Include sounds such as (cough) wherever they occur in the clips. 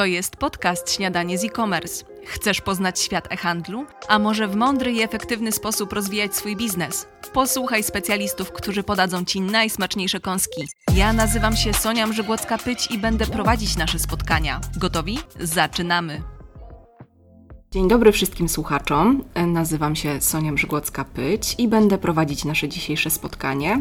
To jest podcast Śniadanie z e-commerce. Chcesz poznać świat e-handlu? A może w mądry i efektywny sposób rozwijać swój biznes? Posłuchaj specjalistów, którzy podadzą Ci najsmaczniejsze kąski. Ja nazywam się Sonia Mrzygłocka-Pyć i będę prowadzić nasze spotkania. Gotowi? Zaczynamy! Dzień dobry wszystkim słuchaczom. Nazywam się Sonia Mrzygłocka-Pyć i będę prowadzić nasze dzisiejsze spotkanie.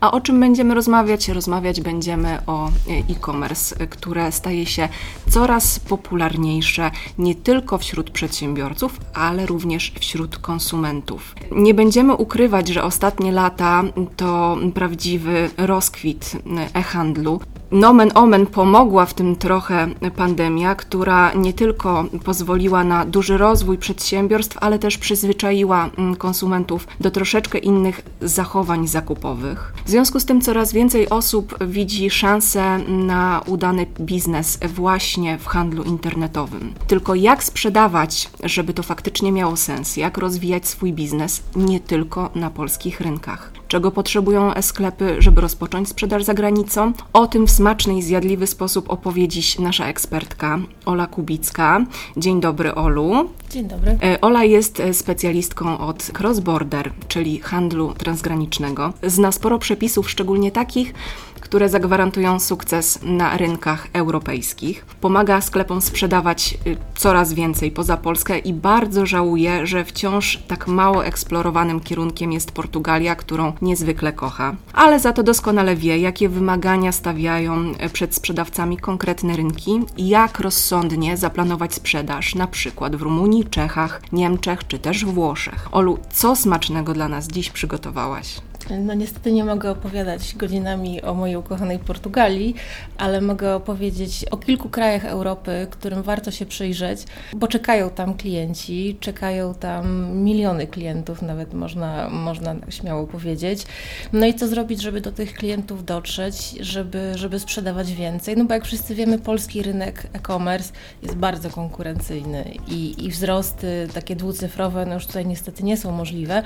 A o czym będziemy rozmawiać? Rozmawiać będziemy o e-commerce, które staje się coraz popularniejsze nie tylko wśród przedsiębiorców, ale również wśród konsumentów. Nie będziemy ukrywać, że ostatnie lata to prawdziwy rozkwit e-handlu. Nomen omen pomogła w tym trochę pandemia, która nie tylko pozwoliła na duży rozwój przedsiębiorstw, ale też przyzwyczaiła mm, konsumentów do troszeczkę innych zachowań zakupowych. W związku z tym coraz więcej osób widzi szansę na udany biznes właśnie w handlu internetowym. Tylko jak sprzedawać, żeby to faktycznie miało sens, jak rozwijać swój biznes nie tylko na polskich rynkach czego potrzebują sklepy, żeby rozpocząć sprzedaż za granicą. O tym w smaczny i zjadliwy sposób opowie dziś nasza ekspertka Ola Kubicka. Dzień dobry, Olu. Dzień dobry. E, Ola jest e, specjalistką od cross-border, czyli handlu transgranicznego. Zna sporo przepisów, szczególnie takich, które zagwarantują sukces na rynkach europejskich. Pomaga sklepom sprzedawać y, coraz więcej poza Polskę i bardzo żałuje, że wciąż tak mało eksplorowanym kierunkiem jest Portugalia, którą niezwykle kocha. Ale za to doskonale wie, jakie wymagania stawiają y, przed sprzedawcami konkretne rynki i jak rozsądnie zaplanować sprzedaż, na przykład w Rumunii, Czechach, Niemczech czy też Włoszech. Olu, co smacznego dla nas dziś przygotowałaś? No niestety nie mogę opowiadać godzinami o mojej ukochanej Portugalii, ale mogę opowiedzieć o kilku krajach Europy, którym warto się przyjrzeć, bo czekają tam klienci, czekają tam miliony klientów, nawet można, można śmiało powiedzieć. No i co zrobić, żeby do tych klientów dotrzeć, żeby, żeby sprzedawać więcej? No bo jak wszyscy wiemy, polski rynek e-commerce jest bardzo konkurencyjny i, i wzrosty takie dwucyfrowe no już tutaj niestety nie są możliwe,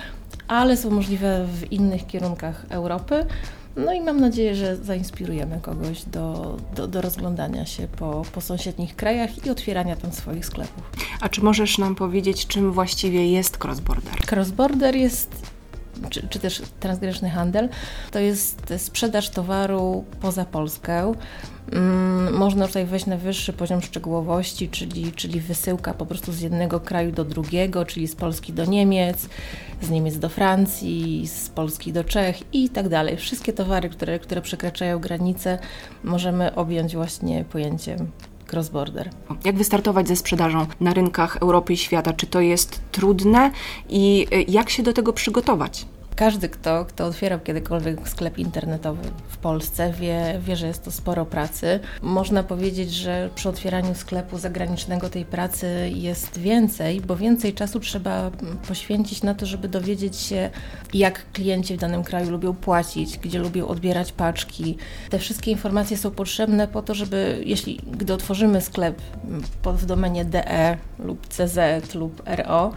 ale są możliwe w innych kierunkach Europy. No i mam nadzieję, że zainspirujemy kogoś do, do, do, rozglądania się po, po sąsiednich krajach i otwierania tam swoich sklepów. A czy możesz nam powiedzieć, czym właściwie jest cross-border? Cross-border jest czy, czy, też transgraniczny handel, to jest sprzedaż towaru poza Polskę. Mm, można tutaj wejść na wyższy poziom szczegółowości, czyli, czyli wysyłka po prostu z jednego kraju do drugiego, czyli z Polski do Niemiec, z Niemiec do Francji, z Polski do Czech i tak dalej. Wszystkie towary, które, które przekraczają granice, możemy objąć właśnie pojęciem cross-border. Jak wystartować ze sprzedażą na rynkach Europy i świata? Czy to jest trudne i y, jak się do tego przygotować? Każdy, kto, kto otwierał kiedykolwiek sklep internetowy w Polsce, wie, wie, że jest to sporo pracy. Można powiedzieć, że przy otwieraniu sklepu zagranicznego tej pracy jest więcej, bo więcej czasu trzeba poświęcić na to, żeby dowiedzieć się, jak klienci w danym kraju lubią płacić, gdzie lubią odbierać paczki. Te wszystkie informacje są potrzebne po to, żeby, jeśli gdy otworzymy sklep w domenie DE lub CZ lub RO,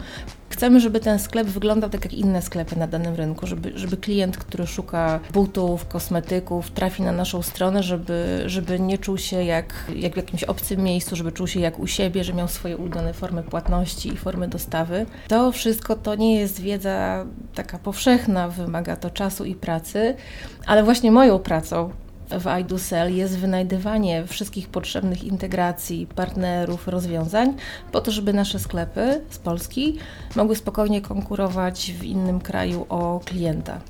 Chcemy, żeby ten sklep wyglądał tak jak inne sklepy na danym rynku, żeby, żeby klient, który szuka butów, kosmetyków, trafi na naszą stronę, żeby, żeby nie czuł się jak, jak w jakimś obcym miejscu, żeby czuł się jak u siebie, że miał swoje ulubione formy płatności i formy dostawy. To wszystko to nie jest wiedza taka powszechna, wymaga to czasu i pracy, ale właśnie moją pracą w iDoSell jest wynajdywanie wszystkich potrzebnych integracji, partnerów, rozwiązań, po to, żeby nasze sklepy z Polski mogły spokojnie konkurować w innym kraju o klienta.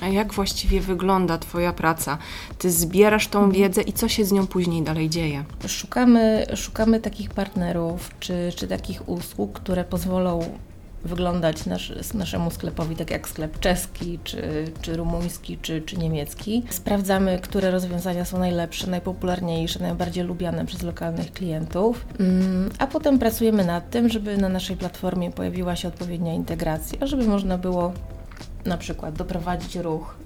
A jak właściwie wygląda Twoja praca? Ty zbierasz tą wiedzę i co się z nią później dalej dzieje? Szukamy, szukamy takich partnerów czy, czy takich usług, które pozwolą wyglądać nasz, naszemu sklepowi, tak jak sklep czeski, czy, czy rumuński, czy, czy niemiecki. Sprawdzamy, które rozwiązania są najlepsze, najpopularniejsze, najbardziej lubiane przez lokalnych klientów, mm, a potem pracujemy nad tym, żeby na naszej platformie pojawiła się odpowiednia integracja, żeby można było na przykład doprowadzić ruch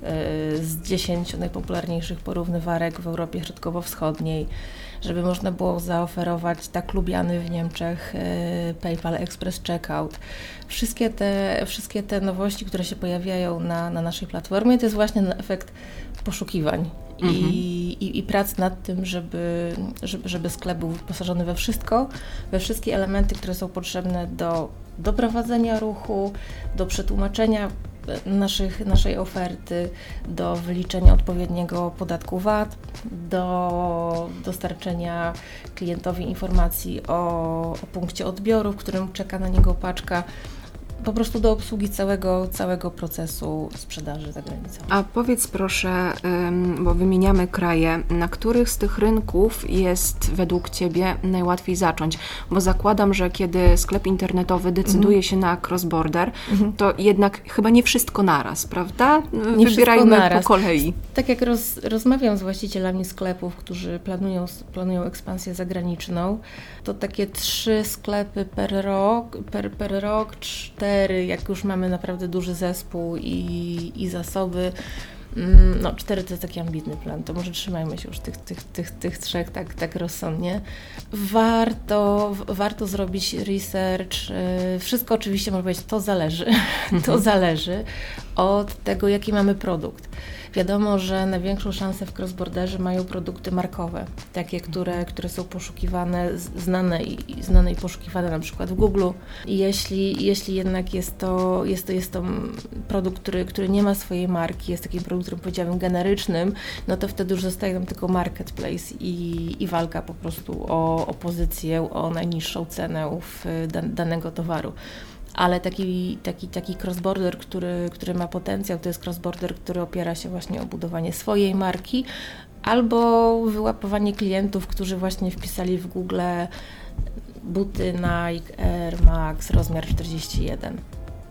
y, z 10 najpopularniejszych porównywarek w Europie Środkowo-Wschodniej, żeby można było zaoferować tak lubiany w Niemczech y, PayPal Express Checkout. Wszystkie te, wszystkie te nowości, które się pojawiają na, na naszej platformie, to jest właśnie efekt poszukiwań mhm. i, i, i prac nad tym, żeby, żeby, żeby sklep był wyposażony we wszystko, we wszystkie elementy, które są potrzebne do doprowadzenia ruchu, do przetłumaczenia naszych, naszej oferty, do wyliczenia odpowiedniego podatku VAT, do dostarczenia klientowi informacji o, o punkcie odbioru, w którym czeka na niego paczka po prostu do obsługi całego, całego procesu sprzedaży za granicą. A powiedz proszę, bo wymieniamy kraje, na których z tych rynków jest według Ciebie najłatwiej zacząć? Bo zakładam, że kiedy sklep internetowy decyduje mhm. się na cross-border, mhm. to jednak chyba nie wszystko naraz, prawda? Nie Wybierajmy naraz. po kolei. Tak jak roz, rozmawiam z właścicielami sklepów, którzy planują, planują ekspansję zagraniczną, to takie trzy sklepy per rok, per, per rok, cztery, jak już mamy naprawdę duży zespół i, i zasoby. Mm, no, cztery to jest taki ambitny plan, to może trzymajmy się już tych, tych, tych, tych trzech tak, tak rozsądnie. Warto, warto zrobić research. Y, wszystko oczywiście można powiedzieć, to zależy. (laughs) to mhm. zależy od tego, jaki mamy produkt. Wiadomo, że największą szansę w crossborderze mają produkty markowe, takie, które, które są poszukiwane, znane i, znane i poszukiwane na przykład w Google. I jeśli, jeśli jednak jest to, jest to, jest to produkt, który, który nie ma swojej marki, jest takim produktem, powiedziałabym, generycznym, no to wtedy już zostaje nam tylko marketplace i, i walka po prostu o, o pozycję, o najniższą cenę w danego towaru ale taki, taki, taki cross-border, który, który ma potencjał, to jest cross-border, który opiera się właśnie o budowanie swojej marki albo wyłapywanie klientów, którzy właśnie wpisali w Google buty Nike Air Max rozmiar 41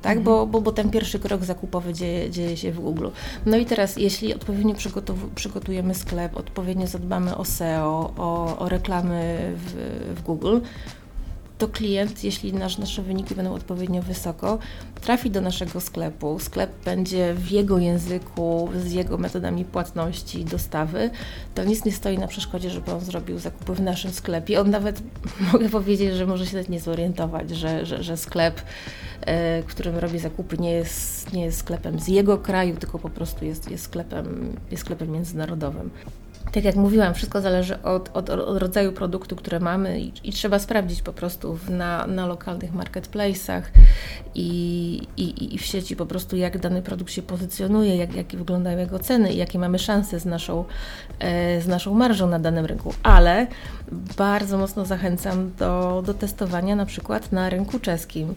tak? Mhm. Bo, bo, bo ten pierwszy krok zakupowy dzieje, dzieje się w Google. No i teraz, jeśli odpowiednio przygotujemy sklep, odpowiednio zadbamy o SEO, o, o reklamy w, w Google, to klient, jeśli nasz, nasze wyniki będą odpowiednio wysoko, trafi do naszego sklepu. Sklep będzie w jego języku, z jego metodami płatności, dostawy. To nic nie stoi na przeszkodzie, żeby on zrobił zakupy w naszym sklepie. On nawet, (laughs) mogę powiedzieć, że może się nawet nie zorientować, że, że, że sklep, e, którym robi zakupy, nie jest, nie jest sklepem z jego kraju, tylko po prostu jest, jest, sklepem, jest sklepem międzynarodowym tak jak mówiłam, wszystko zależy od, od, od rodzaju produktu, które mamy i, i trzeba sprawdzić po prostu na, na lokalnych marketplace'ach i, i, i w sieci po prostu, jak dany produkt się pozycjonuje, jak, jakie wyglądają jego ceny i jakie mamy szanse z naszą, e, z naszą marżą na danym rynku. Ale bardzo mocno zachęcam do, do testowania na przykład na rynku czeskim.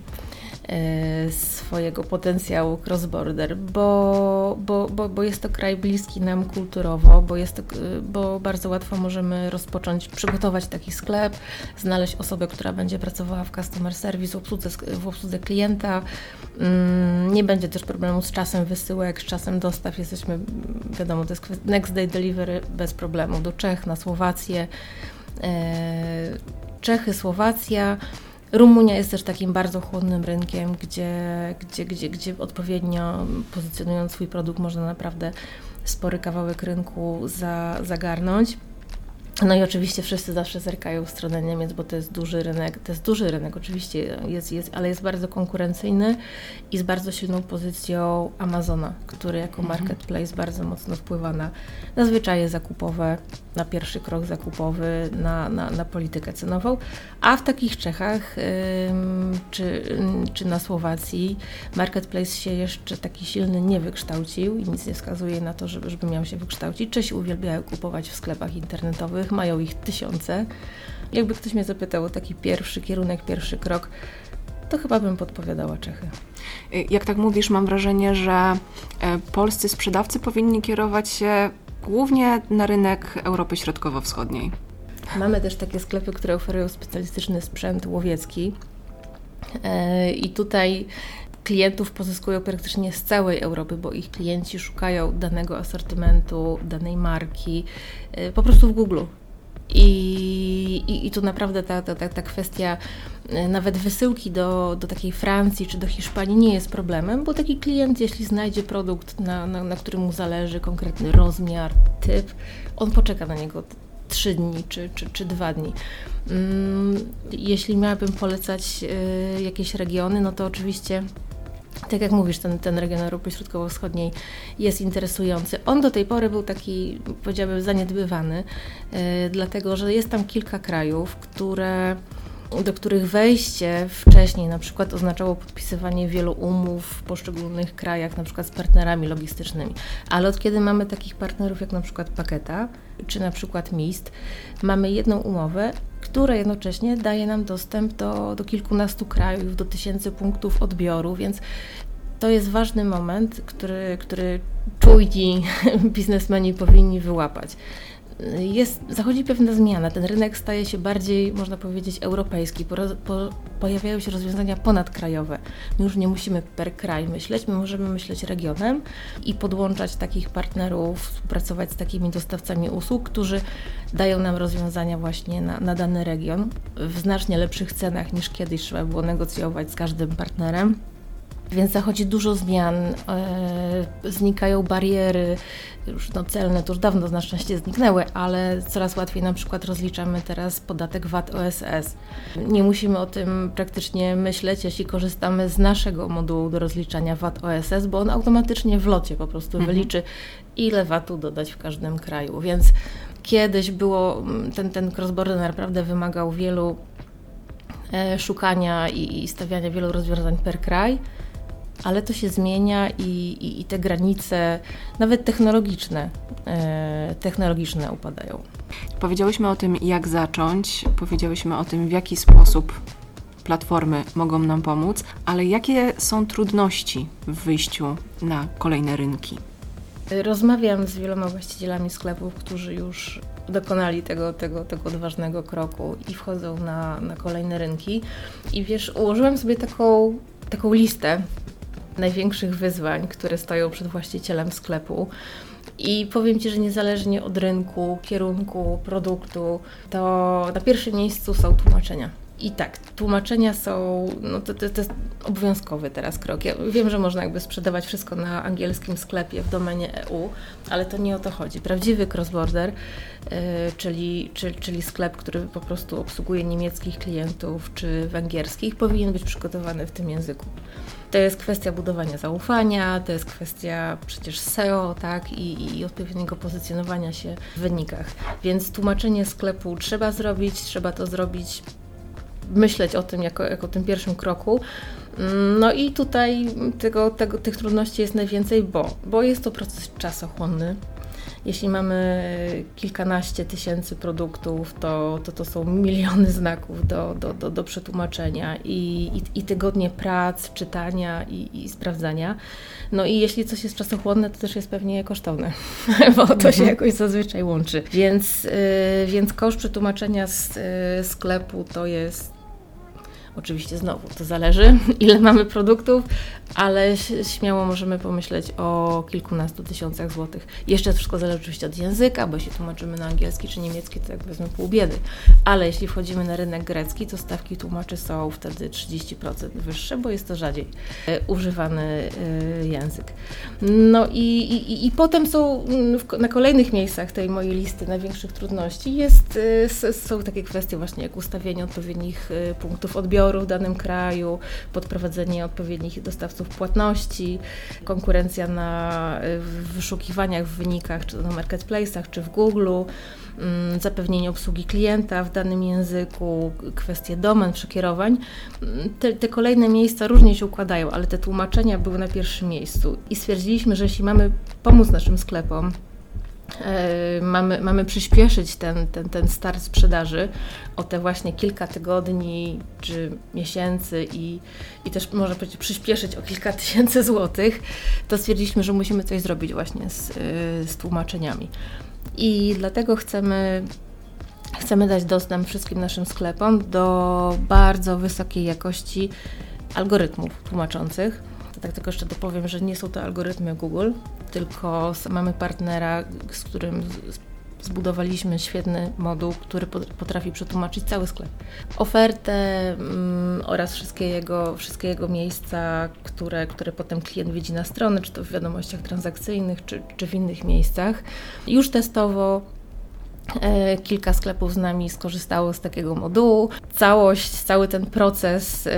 E, swojego potencjału cross-border, bo, bo, bo, bo jest to kraj bliski nam kulturowo, bo, jest to, bo bardzo łatwo możemy rozpocząć, przygotować taki sklep, znaleźć osobę, która będzie pracowała w customer service, w obsłudze, w obsłudze klienta. Mm, nie będzie też problemu z czasem wysyłek, z czasem dostaw. Jesteśmy, wiadomo, to jest next day delivery bez problemu do Czech, na Słowację. E, Czechy, Słowacja. Rumunia jest też takim bardzo chłodnym rynkiem, gdzie, gdzie, gdzie, gdzie odpowiednio pozycjonując swój produkt można naprawdę spory kawałek rynku za, zagarnąć. No i oczywiście wszyscy zawsze zerkają w stronę Niemiec, bo to jest duży rynek. To jest duży rynek, oczywiście, jest, jest, ale jest bardzo konkurencyjny i z bardzo silną pozycją Amazona, który jako mhm. marketplace bardzo mocno wpływa na, na zwyczaje zakupowe, na pierwszy krok zakupowy, na, na, na politykę cenową. A w takich Czechach ym, czy, czy na Słowacji marketplace się jeszcze taki silny nie wykształcił i nic nie wskazuje na to, żeby, żeby miał się wykształcić. Czesi uwielbiają kupować w sklepach internetowych, mają ich tysiące. Jakby ktoś mnie zapytał o taki pierwszy kierunek, pierwszy krok, to chyba bym podpowiadała Czechy. Jak tak mówisz, mam wrażenie, że e, polscy sprzedawcy powinni kierować się głównie na rynek Europy Środkowo-Wschodniej. Mamy też takie sklepy, które oferują specjalistyczny sprzęt łowiecki. E, I tutaj klientów pozyskują praktycznie z całej Europy, bo ich klienci szukają danego asortymentu, danej marki e, po prostu w Google. I, i, i tu naprawdę ta, ta, ta, ta kwestia e, nawet wysyłki do, do takiej Francji czy do Hiszpanii nie jest problemem, bo taki klient, jeśli znajdzie produkt, na, na, na którym mu zależy, konkretny rozmiar, typ, on poczeka na niego trzy dni czy, czy, czy dwa dni. Mm, jeśli miałabym polecać e, jakieś regiony, no to oczywiście tak jak mówisz, ten, ten region Europy Środkowo-Wschodniej jest interesujący. On do tej pory był taki, powiedziałabym, zaniedbywany, yy, dlatego że jest tam kilka krajów, które do których wejście wcześniej na przykład oznaczało podpisywanie wielu umów w poszczególnych krajach, na przykład z partnerami logistycznymi. Ale od kiedy mamy takich partnerów jak na przykład Paketa, czy na przykład MIST, mamy jedną umowę, która jednocześnie daje nam dostęp do, do kilkunastu krajów, do tysięcy punktów odbioru, więc to jest ważny moment, który, który czujni (laughs) biznesmeni powinni wyłapać jest, zachodzi pewna zmiana. Ten rynek staje się bardziej, można powiedzieć, europejski. Po, po, pojawiają się rozwiązania ponadkrajowe. My już nie musimy per kraj myśleć, my możemy myśleć regionem i podłączać takich partnerów, współpracować z takimi dostawcami usług, którzy dają nam rozwiązania właśnie na, na dany region w znacznie lepszych cenach niż kiedyś trzeba było negocjować z każdym partnerem. Więc zachodzi dużo zmian, e, znikają bariery, już no, celne to już dawno na szczęście zniknęły, ale coraz łatwiej na przykład rozliczamy teraz podatek VAT OSS. Nie musimy o tym praktycznie myśleć, jeśli korzystamy z naszego modułu do rozliczania VAT OSS, bo on automatycznie w locie po prostu mhm. wyliczy, ile VAT-u dodać w każdym kraju. Więc kiedyś było, ten, ten cross-border naprawdę wymagał wielu e, szukania i stawiania wielu rozwiązań per kraj ale to się zmienia i, i, i te granice, nawet technologiczne, e, technologiczne upadają. Powiedziałyśmy o tym, jak zacząć, powiedziałyśmy o tym, w jaki sposób platformy mogą nam pomóc, ale jakie są trudności w wyjściu na kolejne rynki? Rozmawiam z wieloma właścicielami sklepów, którzy już dokonali tego, tego, tego odważnego kroku i wchodzą na, na kolejne rynki. I wiesz, ułożyłam sobie taką, taką listę największych wyzwań, które stoją przed właścicielem sklepu. I powiem Ci, że niezależnie od rynku, kierunku, produktu, to na pierwszym miejscu są tłumaczenia. I tak, tłumaczenia są, no to, to, to, jest obowiązkowy teraz krok. Ja wiem, że można jakby sprzedawać wszystko na angielskim sklepie w domenie EU, ale to nie o to chodzi. Prawdziwy cross-border, yy, czyli, czyli, czyli sklep, który po prostu obsługuje niemieckich klientów czy węgierskich, powinien być przygotowany w tym języku. To jest kwestia budowania zaufania, to jest kwestia przecież SEO, tak, i, i odpowiedniego pozycjonowania się w wynikach. Więc tłumaczenie sklepu trzeba zrobić, trzeba to zrobić myśleć o tym jako, jako tym pierwszym kroku. No i tutaj tego, tego, tych trudności jest najwięcej, bo, bo jest to proces czasochłonny. Jeśli mamy kilkanaście tysięcy produktów, to to, to są miliony znaków do, do, do, do przetłumaczenia i, i, i tygodnie prac, czytania i, i sprawdzania. No i jeśli coś jest czasochłonne, to też jest pewnie kosztowne, (laughs) bo to mhm. się jakoś zazwyczaj łączy. Więc, yy, więc koszt przetłumaczenia z yy, sklepu to jest Oczywiście znowu to zależy, (laughs) ile mamy produktów, ale śmiało możemy pomyśleć o kilkunastu tysiącach złotych. Jeszcze wszystko zależy oczywiście od języka, bo jeśli tłumaczymy na angielski czy niemiecki, to jak wezmę pół biedy. Ale jeśli wchodzimy na rynek grecki, to stawki tłumaczy są wtedy 30% wyższe, bo jest to rzadziej e, używany e, język. No i, i, i potem są mm, na kolejnych miejscach tej mojej listy największych trudności jest, e, są takie kwestie właśnie jak ustawienie odpowiednich punktów odbioru w danym kraju, podprowadzenie odpowiednich dostawców płatności, konkurencja na wyszukiwaniach, w wynikach, czy na marketplace'ach, czy w Google, mm, zapewnienie obsługi klienta w danym języku, kwestie domen, przekierowań. Mm, te, te, kolejne miejsca różnie się układają, ale te tłumaczenia były na pierwszym miejscu i stwierdziliśmy, że jeśli mamy pomóc naszym sklepom, mamy, mamy przyspieszyć ten, ten, ten start sprzedaży o te właśnie kilka tygodni czy miesięcy i, i też można powiedzieć przyspieszyć o kilka (laughs) tysięcy złotych, to stwierdziliśmy, że musimy coś zrobić właśnie z, e, z tłumaczeniami. I dlatego chcemy chcemy dać dostęp wszystkim naszym sklepom do bardzo wysokiej jakości algorytmów tłumaczących tak tylko jeszcze dopowiem, że nie są to algorytmy Google, tylko mamy partnera, z którym zbudowaliśmy świetny moduł, który potrafi przetłumaczyć cały sklep. Ofertę mm, oraz wszystkie jego, wszystkie jego miejsca, które, które potem klient widzi na stronie, czy to w wiadomościach transakcyjnych, czy, czy w innych miejscach. Już testowo kilka sklepów z nami skorzystało z takiego modułu. Całość, cały ten proces e,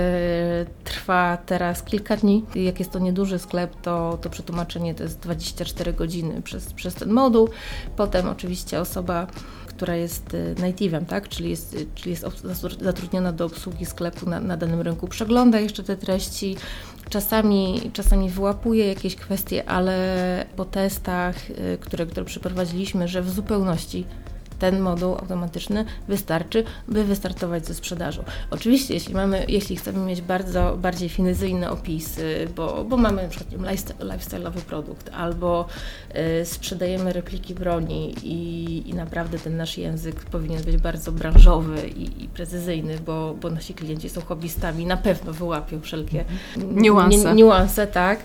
trwa teraz kilka dni. Jak jest to nieduży sklep, to, to przetłumaczenie to jest 24 godziny przez, przez ten moduł. Potem oczywiście osoba która jest e, native'em, tak? czyli, jest, czyli jest zatrudniona do obsługi sklepu na, na danym rynku, przegląda jeszcze te treści, Czasami, czasami wyłapuje jakieś kwestie, ale po testach, które, które przeprowadziliśmy, że w zupełności ten moduł automatyczny wystarczy, by wystartować ze sprzedażą. Oczywiście, jeśli, mamy, jeśli chcemy mieć bardzo bardziej finezyjne opisy, bo, bo mamy na przykład lifestyle'owy produkt, albo y, sprzedajemy repliki broni i, i naprawdę ten nasz język powinien być bardzo branżowy i, i precyzyjny, bo, bo nasi klienci są hobbystami, na pewno wyłapią wszelkie niuanse, niuanse tak,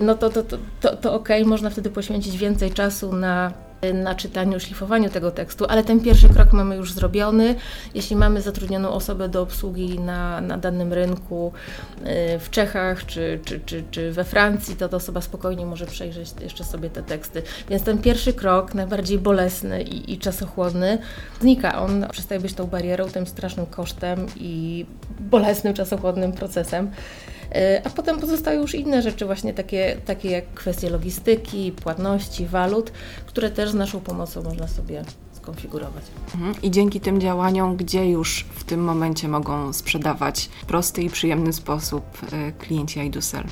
no to, to, to, to, to ok, można wtedy poświęcić więcej czasu na na czytaniu, szlifowaniu tego tekstu, ale ten pierwszy krok mamy już zrobiony. Jeśli mamy zatrudnioną osobę do obsługi na, na danym rynku y, w Czechach czy, czy, czy, czy we Francji, to ta osoba spokojnie może przejrzeć jeszcze sobie te teksty. Więc ten pierwszy krok, najbardziej bolesny i, i czasochłonny, znika. On przestaje być tą barierą, tym strasznym kosztem i bolesnym, czasochłonnym procesem. E, a potem pozostają już inne rzeczy, właśnie takie, takie jak kwestie logistyki, płatności, walut, które też z naszą pomocą można sobie skonfigurować. Mhm. I dzięki tym działaniom, gdzie już w tym momencie mogą sprzedawać w prosty i przyjemny sposób e, klienci iDusel?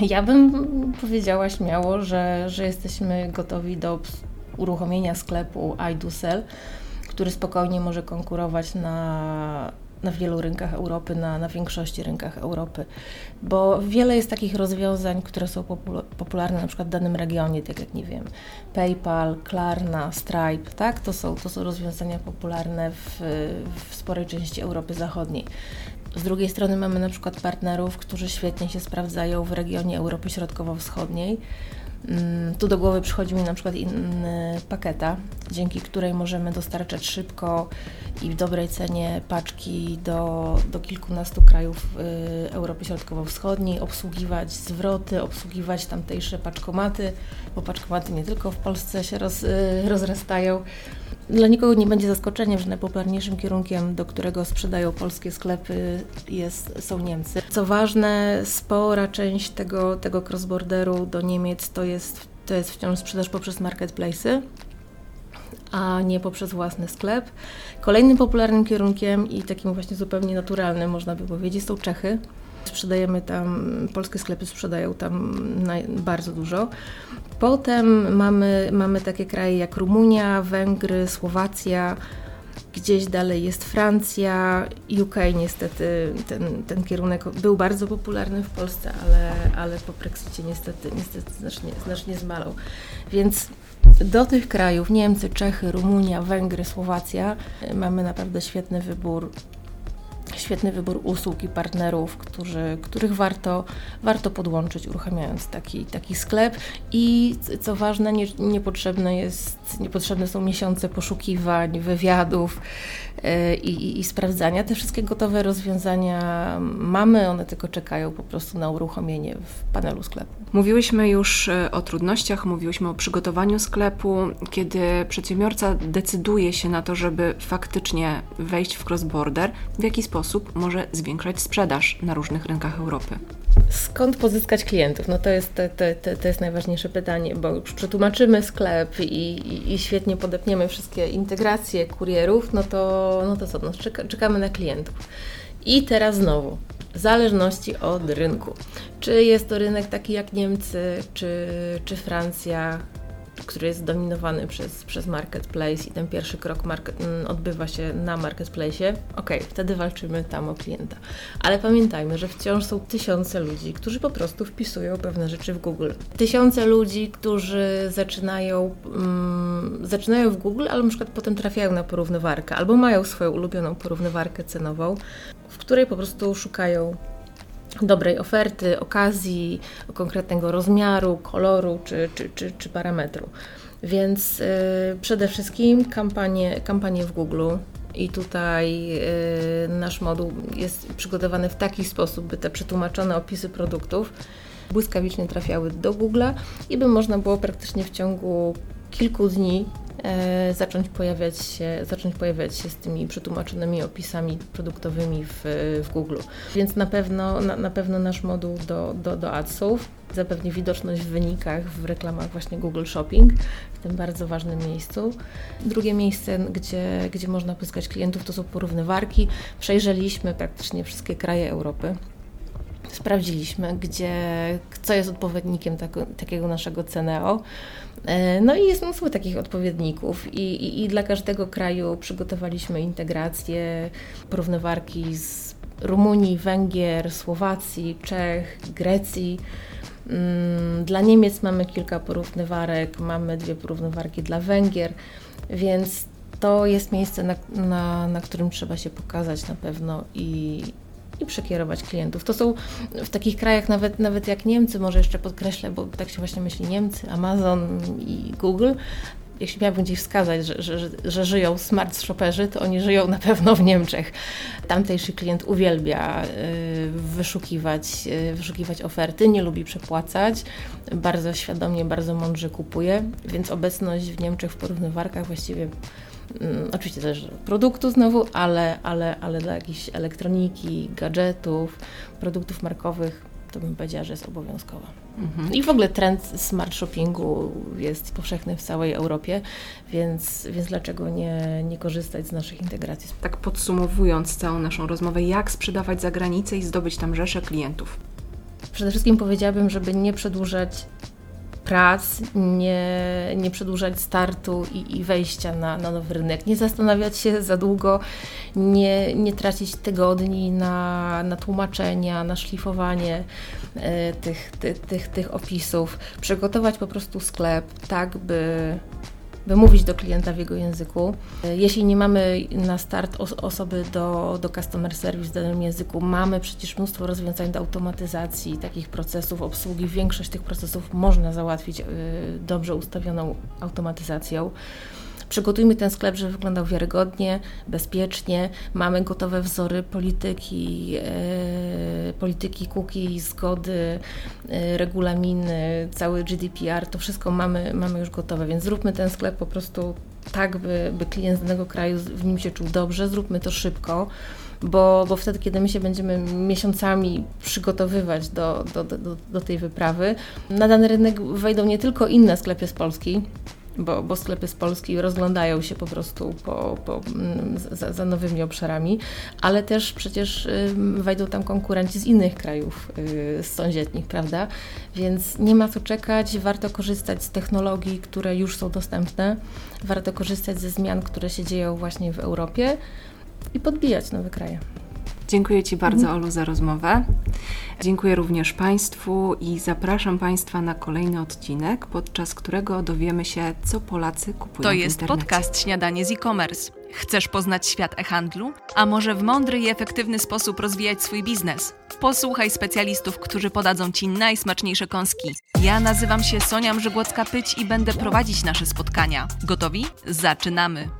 Ja bym powiedziała śmiało, że, że jesteśmy gotowi do uruchomienia sklepu iDusel, który spokojnie może konkurować na na wielu rynkach Europy, na, na większości rynkach Europy, bo wiele jest takich rozwiązań, które są popularne na przykład w danym regionie, tak jak nie wiem, PayPal, Klarna, Stripe, tak? To są, to są rozwiązania popularne w, w sporej części Europy Zachodniej. Z drugiej strony mamy na przykład partnerów, którzy świetnie się sprawdzają w regionie Europy Środkowo-Wschodniej, tu do głowy przychodzi mi na przykład paketa, dzięki której możemy dostarczać szybko i w dobrej cenie paczki do, do kilkunastu krajów y, Europy Środkowo-Wschodniej, obsługiwać zwroty, obsługiwać tamtejsze paczkomaty, bo paczkomaty nie tylko w Polsce się roz, y, rozrastają. Dla nikogo nie będzie zaskoczeniem, że najpopularniejszym kierunkiem, do którego sprzedają polskie sklepy, jest, są Niemcy. Co ważne, spora część tego, tego cross-borderu do Niemiec to jest, to jest wciąż sprzedaż poprzez marketplace'y a nie poprzez własny sklep. Kolejnym popularnym kierunkiem i takim właśnie zupełnie naturalnym, można by powiedzieć, są Czechy. Sprzedajemy tam, polskie sklepy sprzedają tam bardzo dużo. Potem mamy, mamy takie kraje jak Rumunia, Węgry, Słowacja, gdzieś dalej jest Francja, UK niestety ten, ten kierunek był bardzo popularny w Polsce, ale, ale po Brexicie niestety, niestety znacznie, znacznie zmalał. Więc do tych krajów, Niemcy, Czechy, Rumunia, Węgry, Słowacja, mamy naprawdę świetny wybór świetny wybór usług i partnerów, którzy, których warto, warto podłączyć, uruchamiając taki, taki sklep. I co ważne, nie, niepotrzebne, jest, niepotrzebne są miesiące poszukiwań, wywiadów yy, i, i sprawdzania. Te wszystkie gotowe rozwiązania mamy, one tylko czekają po prostu na uruchomienie w panelu sklepu. Mówiłyśmy już e, o trudnościach, mówiłyśmy o przygotowaniu sklepu. Kiedy przedsiębiorca decyduje się na to, żeby faktycznie wejść w cross-border, w jaki sposób sposób może zwiększać sprzedaż na różnych rynkach Europy. Skąd pozyskać klientów? No to jest, to, to, to jest najważniejsze pytanie, bo już przetłumaczymy sklep i, i, i, świetnie podepniemy wszystkie integracje kurierów, no to, no to co, no czeka, czekamy na klientów. I teraz znowu, w zależności od rynku. Czy jest to rynek taki jak Niemcy, czy, czy Francja, który jest dominowany przez, przez marketplace i ten pierwszy krok market, mm, odbywa się na marketplace, ok, wtedy walczymy tam o klienta. Ale pamiętajmy, że wciąż są tysiące ludzi, którzy po prostu wpisują pewne rzeczy w Google. Tysiące ludzi, którzy zaczynają, um, zaczynają w Google, ale na przykład potem trafiają na porównywarkę albo mają swoją ulubioną porównywarkę cenową, w której po prostu szukają dobrej oferty, okazji, konkretnego rozmiaru, koloru czy, czy, czy, czy parametru. Więc y, przede wszystkim kampanie, kampanie w Google. I tutaj y, nasz moduł jest przygotowany w taki sposób, by te przetłumaczone opisy produktów błyskawicznie trafiały do Google i by można było praktycznie w ciągu kilku dni zacząć, pojawiać się, zacząć pojawiać się z tymi przetłumaczonymi opisami produktowymi w, w Google. Więc na pewno, na, na pewno nasz moduł do, do, do adsów zapewni widoczność w wynikach w reklamach właśnie Google Shopping, w tym bardzo ważnym miejscu. Drugie miejsce, gdzie, gdzie można pozyskać klientów, to są porównywarki. Przejrzeliśmy praktycznie wszystkie kraje Europy sprawdziliśmy, gdzie, co jest odpowiednikiem tako, takiego naszego Ceneo. E, no i jest mnóstwo takich odpowiedników I, i, i dla każdego kraju przygotowaliśmy integrację, porównywarki z Rumunii, Węgier, Słowacji, Czech, Grecji. Mm, dla Niemiec mamy kilka porównywarek, mamy dwie porównywarki dla Węgier, więc to jest miejsce, na, na, na którym trzeba się pokazać na pewno i, i przekierować klientów. To są w takich krajach nawet, nawet jak Niemcy, może jeszcze podkreślę, bo tak się właśnie myśli Niemcy, Amazon i Google, jeśli miałabym gdzieś wskazać, że, że, że, żyją smart shopperzy, to oni żyją na pewno w Niemczech. Tamtejszy klient uwielbia y, wyszukiwać, y, wyszukiwać oferty, nie lubi przepłacać, bardzo świadomie, bardzo mądrze kupuje, więc obecność w Niemczech w porównywarkach właściwie oczywiście też produktu znowu, ale, ale, ale dla jakiejś elektroniki, gadżetów, produktów markowych, to bym powiedziała, że jest obowiązkowa. Mhm. I w ogóle trend smart shoppingu jest powszechny w całej Europie, więc, więc dlaczego nie, nie korzystać z naszych integracji? Tak podsumowując całą naszą rozmowę, jak sprzedawać za granicę i zdobyć tam rzeszę klientów? Przede wszystkim powiedziałabym, żeby nie przedłużać prac, nie, nie przedłużać startu i, i wejścia na, na nowy rynek, nie zastanawiać się za długo, nie, nie tracić tygodni na, na tłumaczenia, na szlifowanie e, tych, ty, tych, tych opisów, przygotować po prostu sklep tak, by by mówić do klienta w jego języku. Jeśli nie mamy na start osoby do, do customer service w danym języku, mamy przecież mnóstwo rozwiązań do automatyzacji takich procesów obsługi. Większość tych procesów można załatwić y, dobrze ustawioną automatyzacją. Przygotujmy ten sklep, żeby wyglądał wiarygodnie, bezpiecznie. Mamy gotowe wzory polityki, e, polityki cookie, zgody, e, regulaminy, cały GDPR, to wszystko mamy, mamy już gotowe, więc zróbmy ten sklep po prostu tak, by, by klient z danego kraju w nim się czuł dobrze, zróbmy to szybko. Bo, bo wtedy, kiedy my się będziemy miesiącami przygotowywać do, do, do, do tej wyprawy, na dany rynek wejdą nie tylko inne sklepy z Polski, bo, bo sklepy z Polski rozglądają się po prostu po, po, mm, za, za, nowymi obszarami, ale też przecież wejdą tam konkurenci z innych krajów y, z sąsiednich, prawda? Więc nie ma co czekać, warto korzystać z technologii, które już są dostępne, warto korzystać ze zmian, które się dzieją właśnie w Europie i podbijać nowe kraje. Dziękuję Ci bardzo. Olu, za rozmowę. Dziękuję również Państwu i zapraszam Państwa na kolejny odcinek, podczas którego dowiemy się, co Polacy kupują To jest podcast Śniadanie z e-commerce. Chcesz poznać świat e-handlu? A może w mądry i efektywny sposób rozwijać swój biznes? Posłuchaj specjalistów, którzy podadzą Ci najsmaczniejsze kąski. Ja nazywam się Sonia Mrzygłocka-Pyć i będę prowadzić nasze spotkania. Gotowi? Zaczynamy!